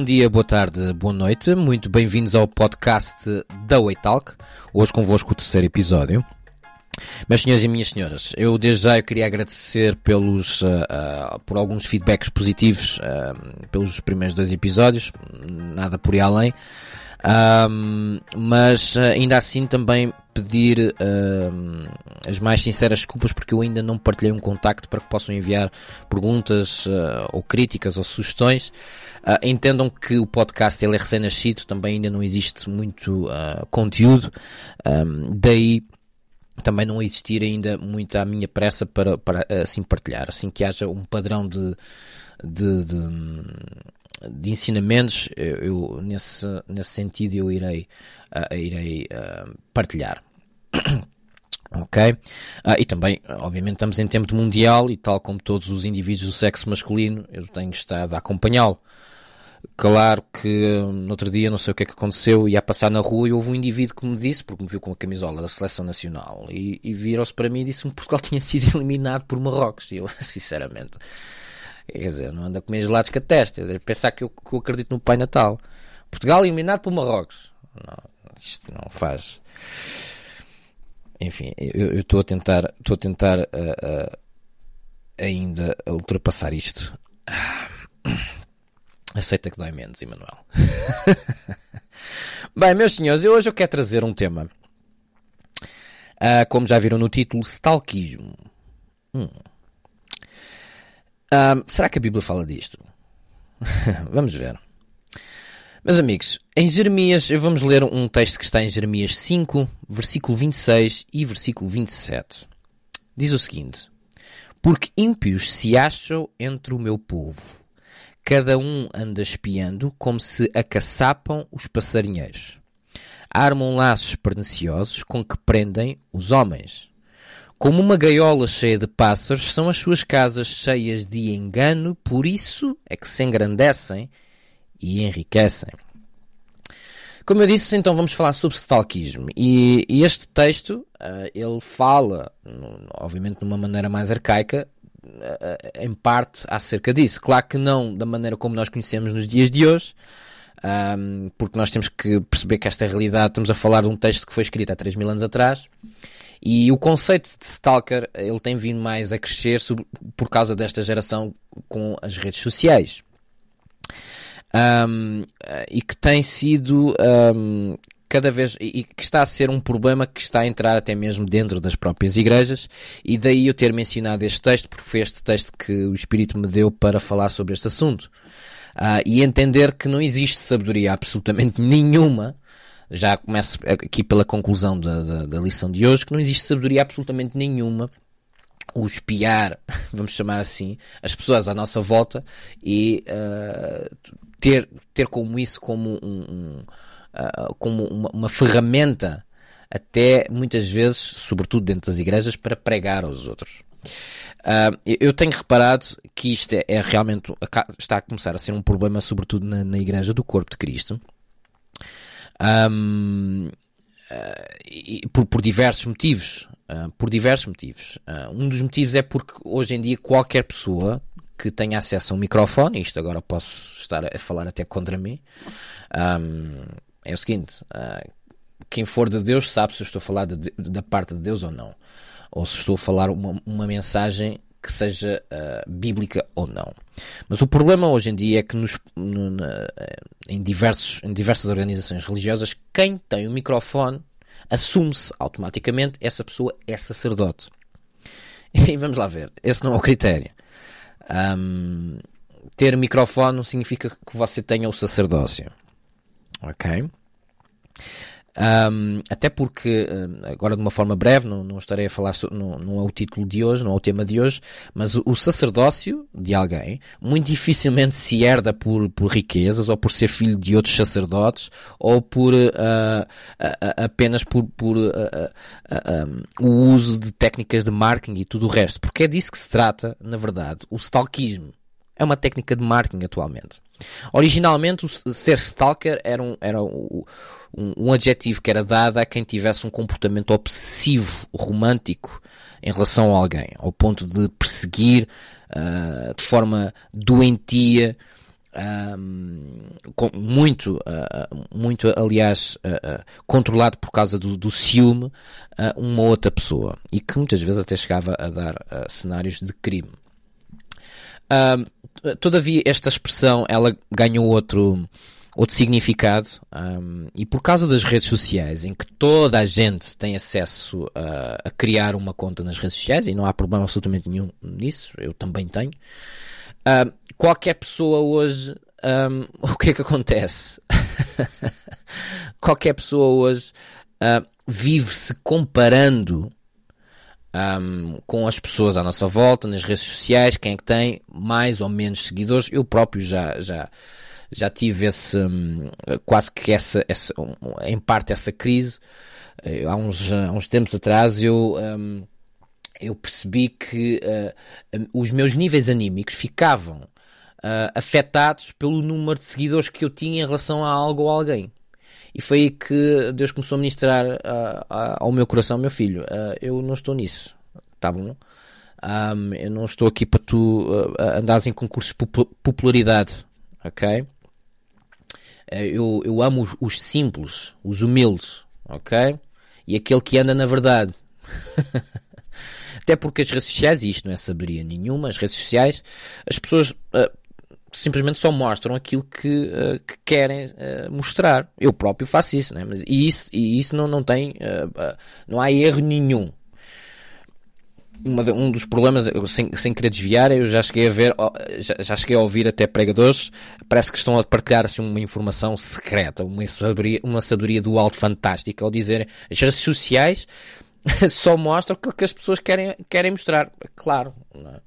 Bom dia, boa tarde, boa noite. Muito bem-vindos ao podcast da Talk. Hoje convosco o terceiro episódio. Meus senhores e minhas senhoras, eu desde já queria agradecer pelos, uh, uh, por alguns feedbacks positivos uh, pelos primeiros dois episódios, nada por ir além. Mas ainda assim também pedir as mais sinceras desculpas porque eu ainda não partilhei um contacto para que possam enviar perguntas ou críticas ou sugestões. Uh, entendam que o podcast ele é recém-nascido, também ainda não existe muito uh, conteúdo, um, daí também não existir ainda muito à minha pressa para, para assim partilhar, assim que haja um padrão de, de, de, de ensinamentos, eu, eu, nesse, nesse sentido eu irei, uh, irei partilhar. Ok? Uh, e também, obviamente, estamos em tempo mundial e tal como todos os indivíduos do sexo masculino, eu tenho estado a acompanhá-lo. Claro que no outro dia não sei o que é que aconteceu, ia passar na rua e houve um indivíduo que me disse, porque me viu com a camisola da seleção nacional, e, e virou-se para mim e disse-me que Portugal tinha sido eliminado por Marrocos. E eu, sinceramente, quer dizer, não anda com meus lados com a testa, deve pensar que eu, que eu acredito no Pai Natal. Portugal eliminado por Marrocos. Não, isto não faz. Enfim, eu estou a tentar, estou a tentar uh, uh, ainda ultrapassar isto. Aceita que dói menos, Emanuel. Bem, meus senhores, hoje eu quero trazer um tema. Uh, como já viram no título, stalkismo. Hum. Uh, será que a Bíblia fala disto? vamos ver. Meus amigos, em Jeremias, vamos ler um texto que está em Jeremias 5, versículo 26 e versículo 27. Diz o seguinte: Porque ímpios se acham entre o meu povo Cada um anda espiando como se acaçapam os passarinheiros. Armam laços perniciosos com que prendem os homens. Como uma gaiola cheia de pássaros, são as suas casas cheias de engano, por isso é que se engrandecem e enriquecem. Como eu disse, então vamos falar sobre stalkismo. E, e este texto, uh, ele fala, obviamente de uma maneira mais arcaica, eh, em parte acerca disso. Claro que não da maneira como nós conhecemos nos dias de hoje, um, porque nós temos que perceber que esta realidade, estamos a falar de um texto que foi escrito há 3 mil anos atrás, e o conceito de stalker ele tem vindo mais a crescer por causa desta geração com as redes sociais. Um, e que tem sido um, cada vez e que está a ser um problema que está a entrar até mesmo dentro das próprias igrejas. E daí eu ter mencionado este texto porque foi este texto que o Espírito me deu para falar sobre este assunto. Uh, e entender que não existe sabedoria absolutamente nenhuma já começo aqui pela conclusão da, da, da lição de hoje que não existe sabedoria absolutamente nenhuma o espiar, vamos chamar assim, as pessoas à nossa volta e uh, ter, ter como isso como um, um uh, como uma, uma, ferramenta, até muitas vezes, sobretudo dentro das igrejas, para pregar aos outros. Uh, eu tenho reparado que isto é, é, realmente está a começar a ser um problema, sobretudo na, na Igreja do Corpo de Cristo, um, uh, por, por, diversos motivos. Uh, por diversos motivos. um dos motivos é porque hoje em dia qualquer pessoa que tenha acesso a um microfone, isto agora posso estar a falar até contra mim, um, é o seguinte: uh, quem for de Deus sabe se eu estou a falar de, de, da parte de Deus ou não, ou se estou a falar uma, uma mensagem que seja uh, bíblica ou não. Mas o problema hoje em dia é que nos, no, na, em, diversos, em diversas organizações religiosas, quem tem o microfone assume-se automaticamente essa pessoa é sacerdote. E vamos lá ver, esse não é o critério. Um, ter microfone não significa que você tenha o sacerdócio. Ok? Um, até porque, agora de uma forma breve, não, não estarei a falar, não, não, é o título de hoje, não é o tema de hoje, mas o, o sacerdócio de alguém muito dificilmente se herda por, por riquezas, ou por ser filho de outros sacerdotes, ou por uh, uh, uh, apenas por, por um, o uso de técnicas de marketing e tudo o resto, porque é disso que se trata, na verdade, o stalkismo. É uma técnica de marketing atualmente. Originalmente, ser stalker era um, era um, um, adjetivo que era dado a quem tivesse um comportamento obsessivo, romântico em relação a alguém, ao ponto de perseguir uh, de forma doentia um, muito, uh, muito, aliás, uh, controlado por causa do, do ciúme uma outra pessoa e que muitas vezes até chegava a dar cenários de crime. todavia, esta expressão ela ganhou outro, outro significado um, e por causa das redes sociais em que toda a gente tem acesso a, a criar uma conta nas redes sociais e não há problema absolutamente nenhum nisso, eu também tenho qualquer pessoa hoje, um, o que é que acontece? qualquer pessoa hoje uh, vive-se comparando um, com as pessoas à nossa volta, nas redes sociais, quem é que tem mais ou menos seguidores. Eu próprio já, já, já tive esse, um, quase que essa, essa, em parte essa crise. Há uns, há uns tempos atrás eu um, eu percebi que uh, os meus níveis anímicos ficavam uh, afetados pelo número de seguidores que eu tinha em relação a algo ou alguém. E foi aí que Deus começou a ministrar uh, ao meu coração, meu filho. eu não estou nisso, tá bom? Um, eu não estou aqui para tu andares em concursos de popularidade, ok? Eu, eu amo os, os simples, os humildes, ok? E aquele que anda na verdade. Até porque as redes sociais, e isto não é sabedoria nenhuma, as redes sociais, as pessoas uh, simplesmente só mostram aquilo que, uh, que querem uh, mostrar. Eu próprio faço isso, né? Mas, e isso, e isso não, não tem, não há erro nenhum. Uma, um dos problemas, sem, sem querer desviar, eu já cheguei a ver, já, já, cheguei a ouvir até pregadores, parece que estão a partilhar assim, uma informação secreta, uma sabedoria, uma sabedoria do alto fantástica, ao dizer as redes sociais só mostra o que as pessoas querem, querem mostrar. Claro, não é?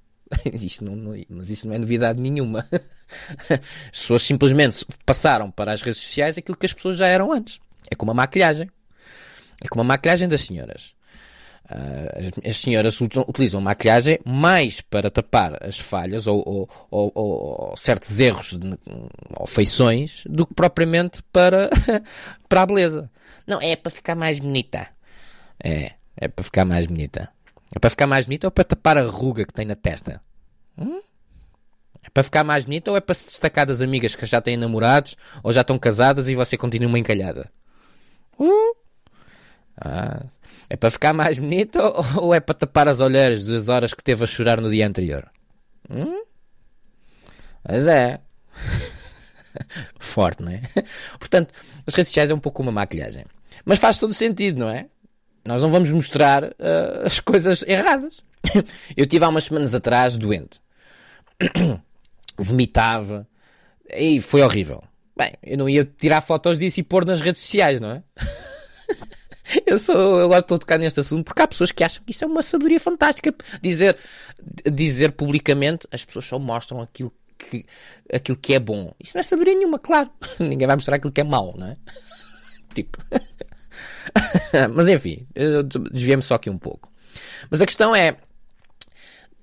isto não, não, mas isso não é novidade nenhuma. As pessoas simplesmente passaram para as redes sociais aquilo que as pessoas já eram antes. É como a maquilhagem. É como a maquilhagem das senhoras. Uh, as, as, senhoras utilizam maquilhagem mais para tapar as falhas ou, ou, ou, ou certos erros de, ou feições do que propriamente para, para a beleza. Não, é para ficar mais bonita. É. É para ficar mais bonita. É para ficar mais bonita ou para tapar a ruga que tem na testa? Hum? É para ficar mais bonita ou é para se destacar das amigas que já têm namorados ou já estão casadas e você continua uma encalhada? Uh? Ah. É para ficar mais bonita ou é para tapar as olheiras das horas que teve a chorar no dia anterior? Hum? Mas é. Forte, não é? Portanto, as redes sociais é um pouco uma maquilhagem. Mas faz todo sentido, não é? Nós não vamos mostrar uh, as coisas erradas. Eu tive há umas semanas atrás doente. Vomitava. E foi horrível. Bem, eu não ia tirar fotos disso e pôr nas redes sociais, não é? eu sou, eu gosto de tocar neste assunto porque há pessoas que acham que isso é uma sabedoria fantástica. Dizer, dizer publicamente, as pessoas só mostram aquilo que, aquilo que é bom. Isso não é sabedoria nenhuma, claro. Ninguém vai mostrar aquilo que é mau, não é? tipo. Mas enfim, desviei-me só aqui um pouco. Mas a questão é,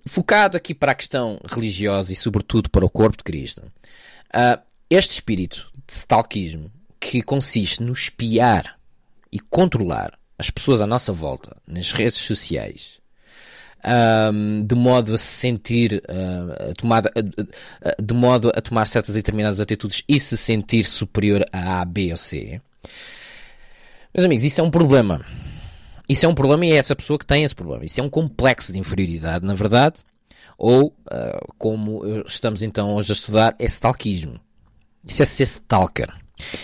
focado aqui para a questão religiosa e sobretudo para o corpo de Cristo, uh, este espírito de stalkismo que consiste no espiar e controlar as pessoas à nossa volta nas redes sociais um, de modo a se sentir uh, tomada, uh, de modo a tomar certas e determinadas atitudes e se sentir superior a A, B ou C meus amigos, isso é um problema. Isso é um problema e é essa pessoa que tem esse problema. Isso é um complexo de inferioridade, na verdade. Ou, uh, como estamos então hoje a estudar, é stalkismo. Isso é ser stalker.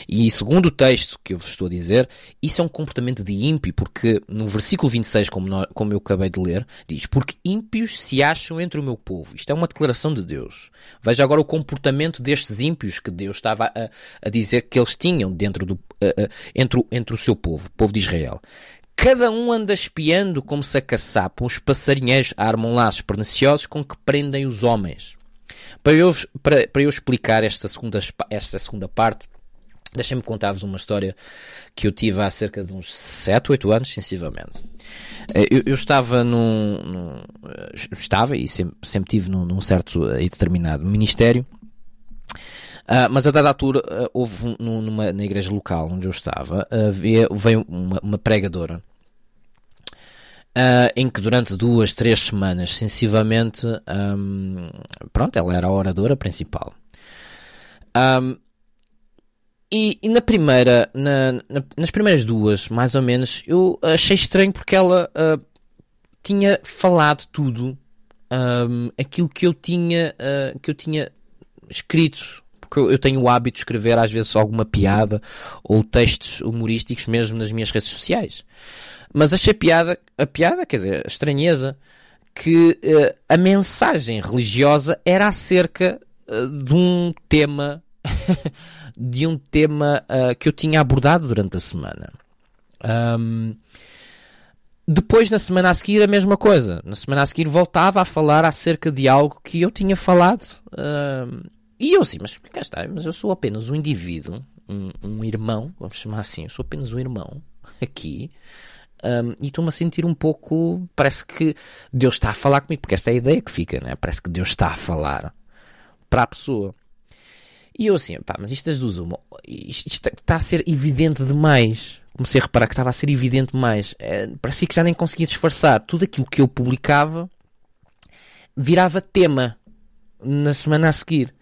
E segundo o texto que eu vos estou a dizer, isso é um comportamento de ímpio, porque no versículo 26, como, nós, como eu acabei de ler, diz: Porque ímpios se acham entre o meu povo. Isto é uma declaração de Deus. Veja agora o comportamento destes ímpios que Deus estava a, a dizer que eles tinham dentro do, entre, entre o seu povo, o povo de Israel. Cada um anda espiando como se acaçapam, os passarinheiros armam laços perniciosos com que prendem os homens. Para eu, para, para eu explicar esta segunda, esta segunda parte, Deixem-me contar-vos uma história que eu tive há cerca de uns 7, 8 anos, sensivelmente. Eh, eu, eu estava num, num, eh, Estava e sempre, sempre tive num, num certo e determinado ministério. Uh, mas a dada altura uh, houve numa, na igreja local onde eu estava uh, veio, uma, uma, pregadora em que durante duas, três semanas sensivelmente um, pronto, ela era a oradora principal Um, e, e, na primeira, na, na, nas primeiras duas, mais ou menos, eu achei estranho porque ela uh, tinha falado tudo um, aquilo que eu tinha, uh, que eu tinha escrito. Porque eu, eu tenho o hábito de escrever às vezes alguma piada ou textos humorísticos mesmo nas minhas redes sociais. Mas achei piada, a piada, quer dizer, a estranheza, que uh, a mensagem religiosa era acerca uh, de um tema de um tema uh, que eu tinha abordado durante a semana. Um, depois, na semana a seguir, a mesma coisa. Na semana a seguir, voltava a falar acerca de algo que eu tinha falado. E eu assim, mas cá está, mas eu sou apenas um indivíduo, um, um irmão, vamos chamar assim, eu sou apenas um irmão aqui. Um, e estou-me a sentir um pouco. Parece que Deus está a falar comigo, porque esta é a ideia que fica, né? Parece que Deus está a falar para a pessoa. E eu assim, pá, mas isto das duas isto está a ser evidente demais. Comecei a reparar que estava a ser evidente demais. É, parecia que já nem conseguia disfarçar. Tudo aquilo que eu publicava virava tema na semana a seguir.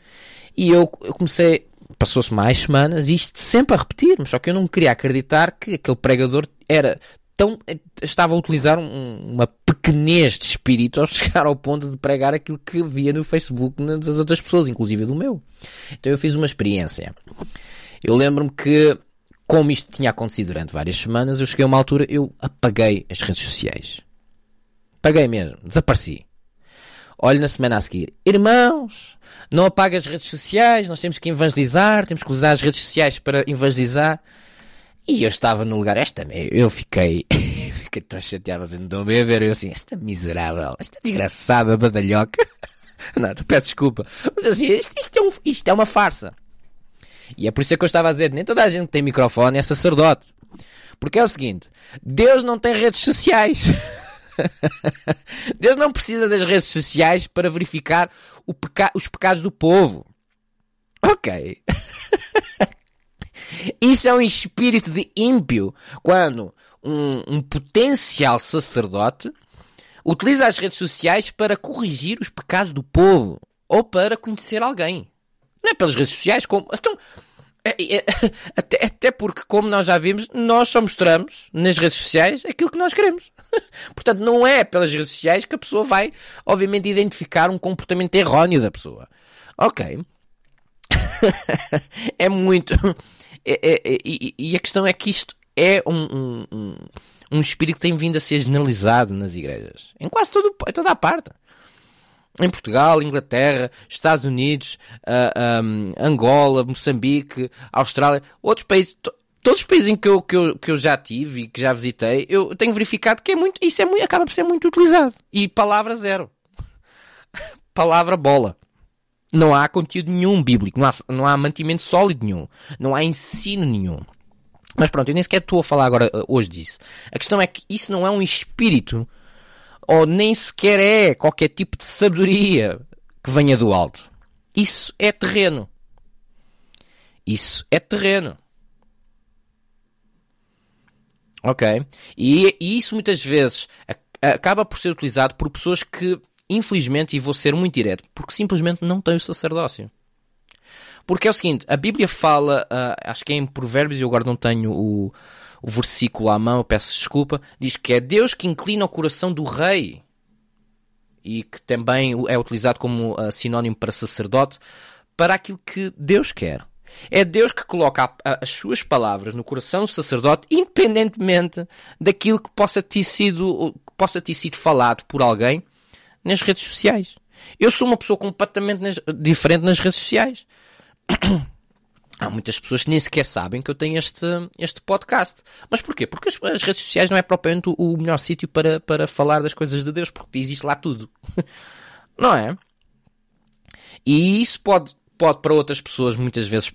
E eu, eu comecei, passou-se mais semanas, e isto sempre a repetir, mas só que eu não queria acreditar que aquele pregador era tão, estava a utilizar um, uma pequenez de espírito ao chegar ao ponto de pregar aquilo que via no Facebook das outras pessoas, inclusive do meu. Então eu fiz uma experiência. Eu lembro-me que, como isto tinha acontecido durante várias semanas, eu cheguei a uma altura, eu apaguei as redes sociais. Apaguei mesmo, desapareci. Olho na semana a seguir, irmãos, não apague as redes sociais, nós temos que evangelizar, temos que usar as redes sociais para evangelizar. E eu estava no lugar, esta, eu fiquei, fiquei tão chateado, vocês não estão a ver, eu assim, esta miserável, esta desgraçada badalhoca. Não, peço desculpa. Mas assim, isto, isto, é um, isto é uma farsa. E é por isso que eu estava a dizer, nem toda a gente que tem microfone é sacerdote. Porque é o seguinte, Deus não tem redes sociais. Deus não precisa das redes sociais para verificar peca os pecados do povo. Ok. Isso é um espírito de ímpio quando um, um potencial sacerdote utiliza as redes sociais para corrigir os pecados do povo ou para conhecer alguém. Não é pelas redes sociais, como. Então, é, é, até, até porque, como nós já vimos, nós só mostramos nas redes sociais aquilo que nós queremos. Portanto, não é pelas redes sociais que a pessoa vai, obviamente, identificar um comportamento erróneo da pessoa. Ok. é muito. É, e, e, a questão é que isto é um, um, um, espírito que tem vindo a ser generalizado nas igrejas. Em quase todo, em toda a parte. Em Portugal, Inglaterra, Estados Unidos, uh, um, Angola, Moçambique, Austrália, outros países, todos os países em que eu, que, eu, que eu já tive e que já visitei, eu tenho verificado que é muito, isso é muito, acaba por ser muito utilizado. E palavra zero. palavra bola. Não há conteúdo nenhum bíblico, não há, não há mantimento sólido nenhum, não há ensino nenhum. Mas pronto, eu nem sequer estou a falar agora eh, hoje disso. A questão é que isso não é um espírito, ou nem sequer é qualquer tipo de sabedoria que venha do alto. Isso é terreno. Isso é terreno. Ok? E, e isso muitas vezes acaba por ser utilizado por pessoas que infelizmente, e vou ser muito direto, porque simplesmente não tem o sacerdócio. Porque é o seguinte, a Bíblia fala, uh, acho que é em Provérbios, eu agora não tenho o, o versículo à mão, peço desculpa, diz que é Deus que inclina o coração do rei e que também é utilizado como uh, sinónimo para sacerdote, para aquilo que Deus quer. É Deus que coloca a, a, as suas palavras no coração do sacerdote, independentemente daquilo que possa ter sido, que possa ter sido falado por alguém nas redes sociais. Eu sou uma pessoa completamente nas, diferente nas redes sociais. Há muitas pessoas que nem sequer sabem que eu tenho este, este podcast. Mas porquê? Porque as, as redes sociais não é propriamente o, o melhor sítio para, para falar das coisas de Deus, porque existe lá tudo. não é? E isso pode, pode para outras pessoas muitas vezes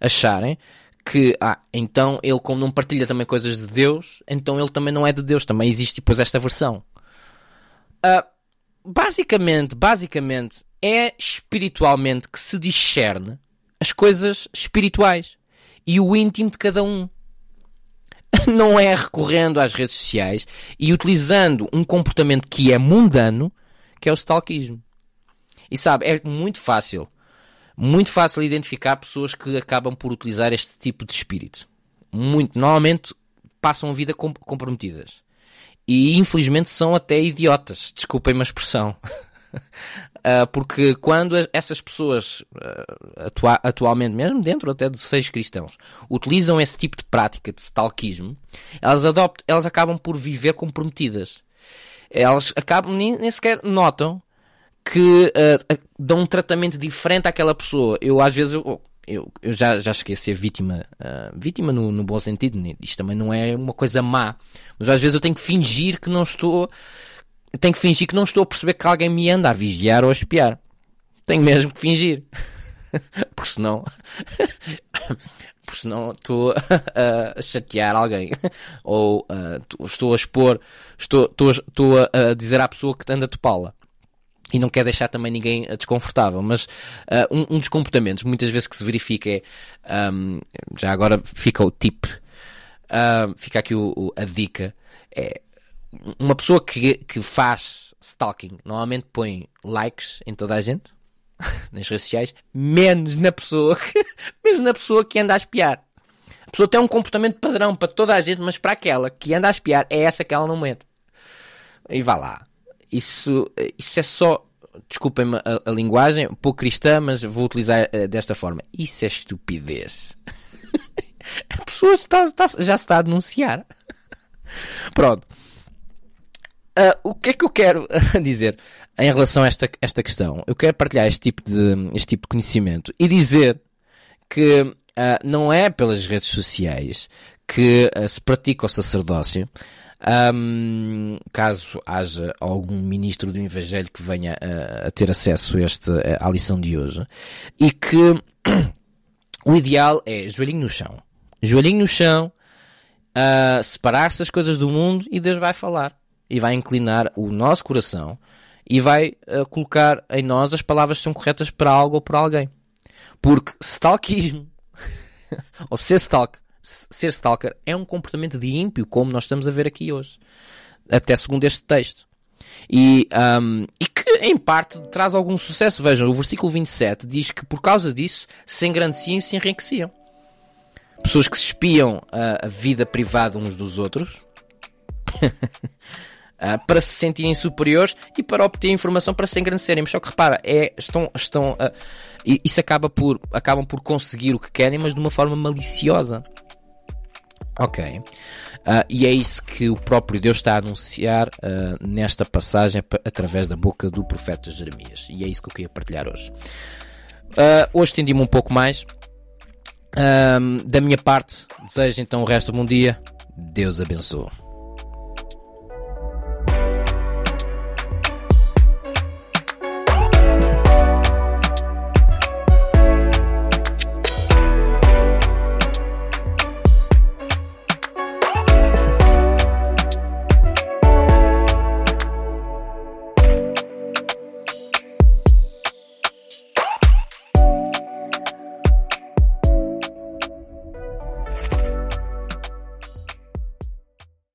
acharem que, ah, então ele como não partilha também coisas de Deus, então ele também não é de Deus. Também existe depois esta versão. Uh, basicamente, basicamente, é espiritualmente que se discerne as coisas espirituais e o íntimo de cada um. Não é recorrendo às redes sociais e utilizando um comportamento que é mundano, que é o stalkismo. E sabe, é muito fácil. muito fácil identificar pessoas que acabam por utilizar este tipo de espírito. Muito, normalmente passam a vida comprometidas. E infelizmente são até idiotas, desculpem-me a expressão. Uh, porque quando essas pessoas, uh, atua atualmente, mesmo dentro até de seis cristãos, utilizam esse tipo de prática de stalkismo, elas, adoptam, elas acabam por viver comprometidas. Elas acabam, nem, nem sequer notam que uh, dão um tratamento diferente àquela pessoa. Eu, às vezes, eu, eu, eu já, já cheguei a ser vítima, vítima no, no bom sentido, isto também não é uma coisa má, mas às vezes eu tenho que fingir que não estou tenho que fingir que não estou a perceber que alguém me anda a vigiar ou a espiar. Tenho mesmo que fingir. Porque senão. Porque senão estou a chatear alguém. Ou uh, estou a expor. Estou, estou, estou a dizer à pessoa que anda a topá-la. E não quer deixar também ninguém desconfortável. Mas uh, um, um, dos comportamentos muitas vezes que se verifica é. Um, já agora fica o tip. Uh, fica aqui o, o, a dica. É uma pessoa que, que faz stalking normalmente põe likes em toda a gente nas redes sociais, menos na pessoa que, menos na pessoa que anda a espiar. A pessoa tem um comportamento padrão para toda a gente, mas para aquela que anda a espiar é essa que ela não mete. E vá lá. Isso, isso é só, desculpem-me a, a, linguagem, um pouco cristã, mas vou utilizar uh, desta forma. Isso é estupidez. a pessoa está, está, já está a denunciar. Pronto. Uh, o que é que eu quero dizer em relação a esta, esta questão? Eu quero partilhar este tipo de, este tipo de conhecimento e dizer que uh, não é pelas redes sociais que uh, se pratica o sacerdócio. Um, caso haja algum ministro do Evangelho que venha a ter acesso a este, à lição de hoje, e que o ideal é joelhinho no chão, joelhinho no chão, separar-se as coisas do mundo e Deus vai falar e vai inclinar o nosso coração e vai uh, colocar em nós as palavras que são corretas para algo ou para alguém. Porque stalkismo, ou ser, stalk, ser stalker, é um comportamento de ímpio, como nós estamos a ver aqui hoje. Até segundo este texto. E, um, e que, em parte, traz algum sucesso. Vejam, o versículo 27 diz que por causa disso se engrandeciam e se enriqueciam. Pessoas que se espiam a, a vida privada uns dos outros. uh, para se sentirem superiores e para obter informação para se engrandecerem. Mas só que repara, é, estão, estão, uh, isso acaba por, acabam por conseguir o que querem, mas de uma forma maliciosa. Ok. Uh, e é isso que o próprio Deus está a anunciar uh, nesta passagem através da boca do profeta Jeremias. E é isso que eu queria partilhar hoje. Uh, hoje estendi-me um pouco mais. da minha parte, desejo então o resto de um bom dia. Deus abençoe.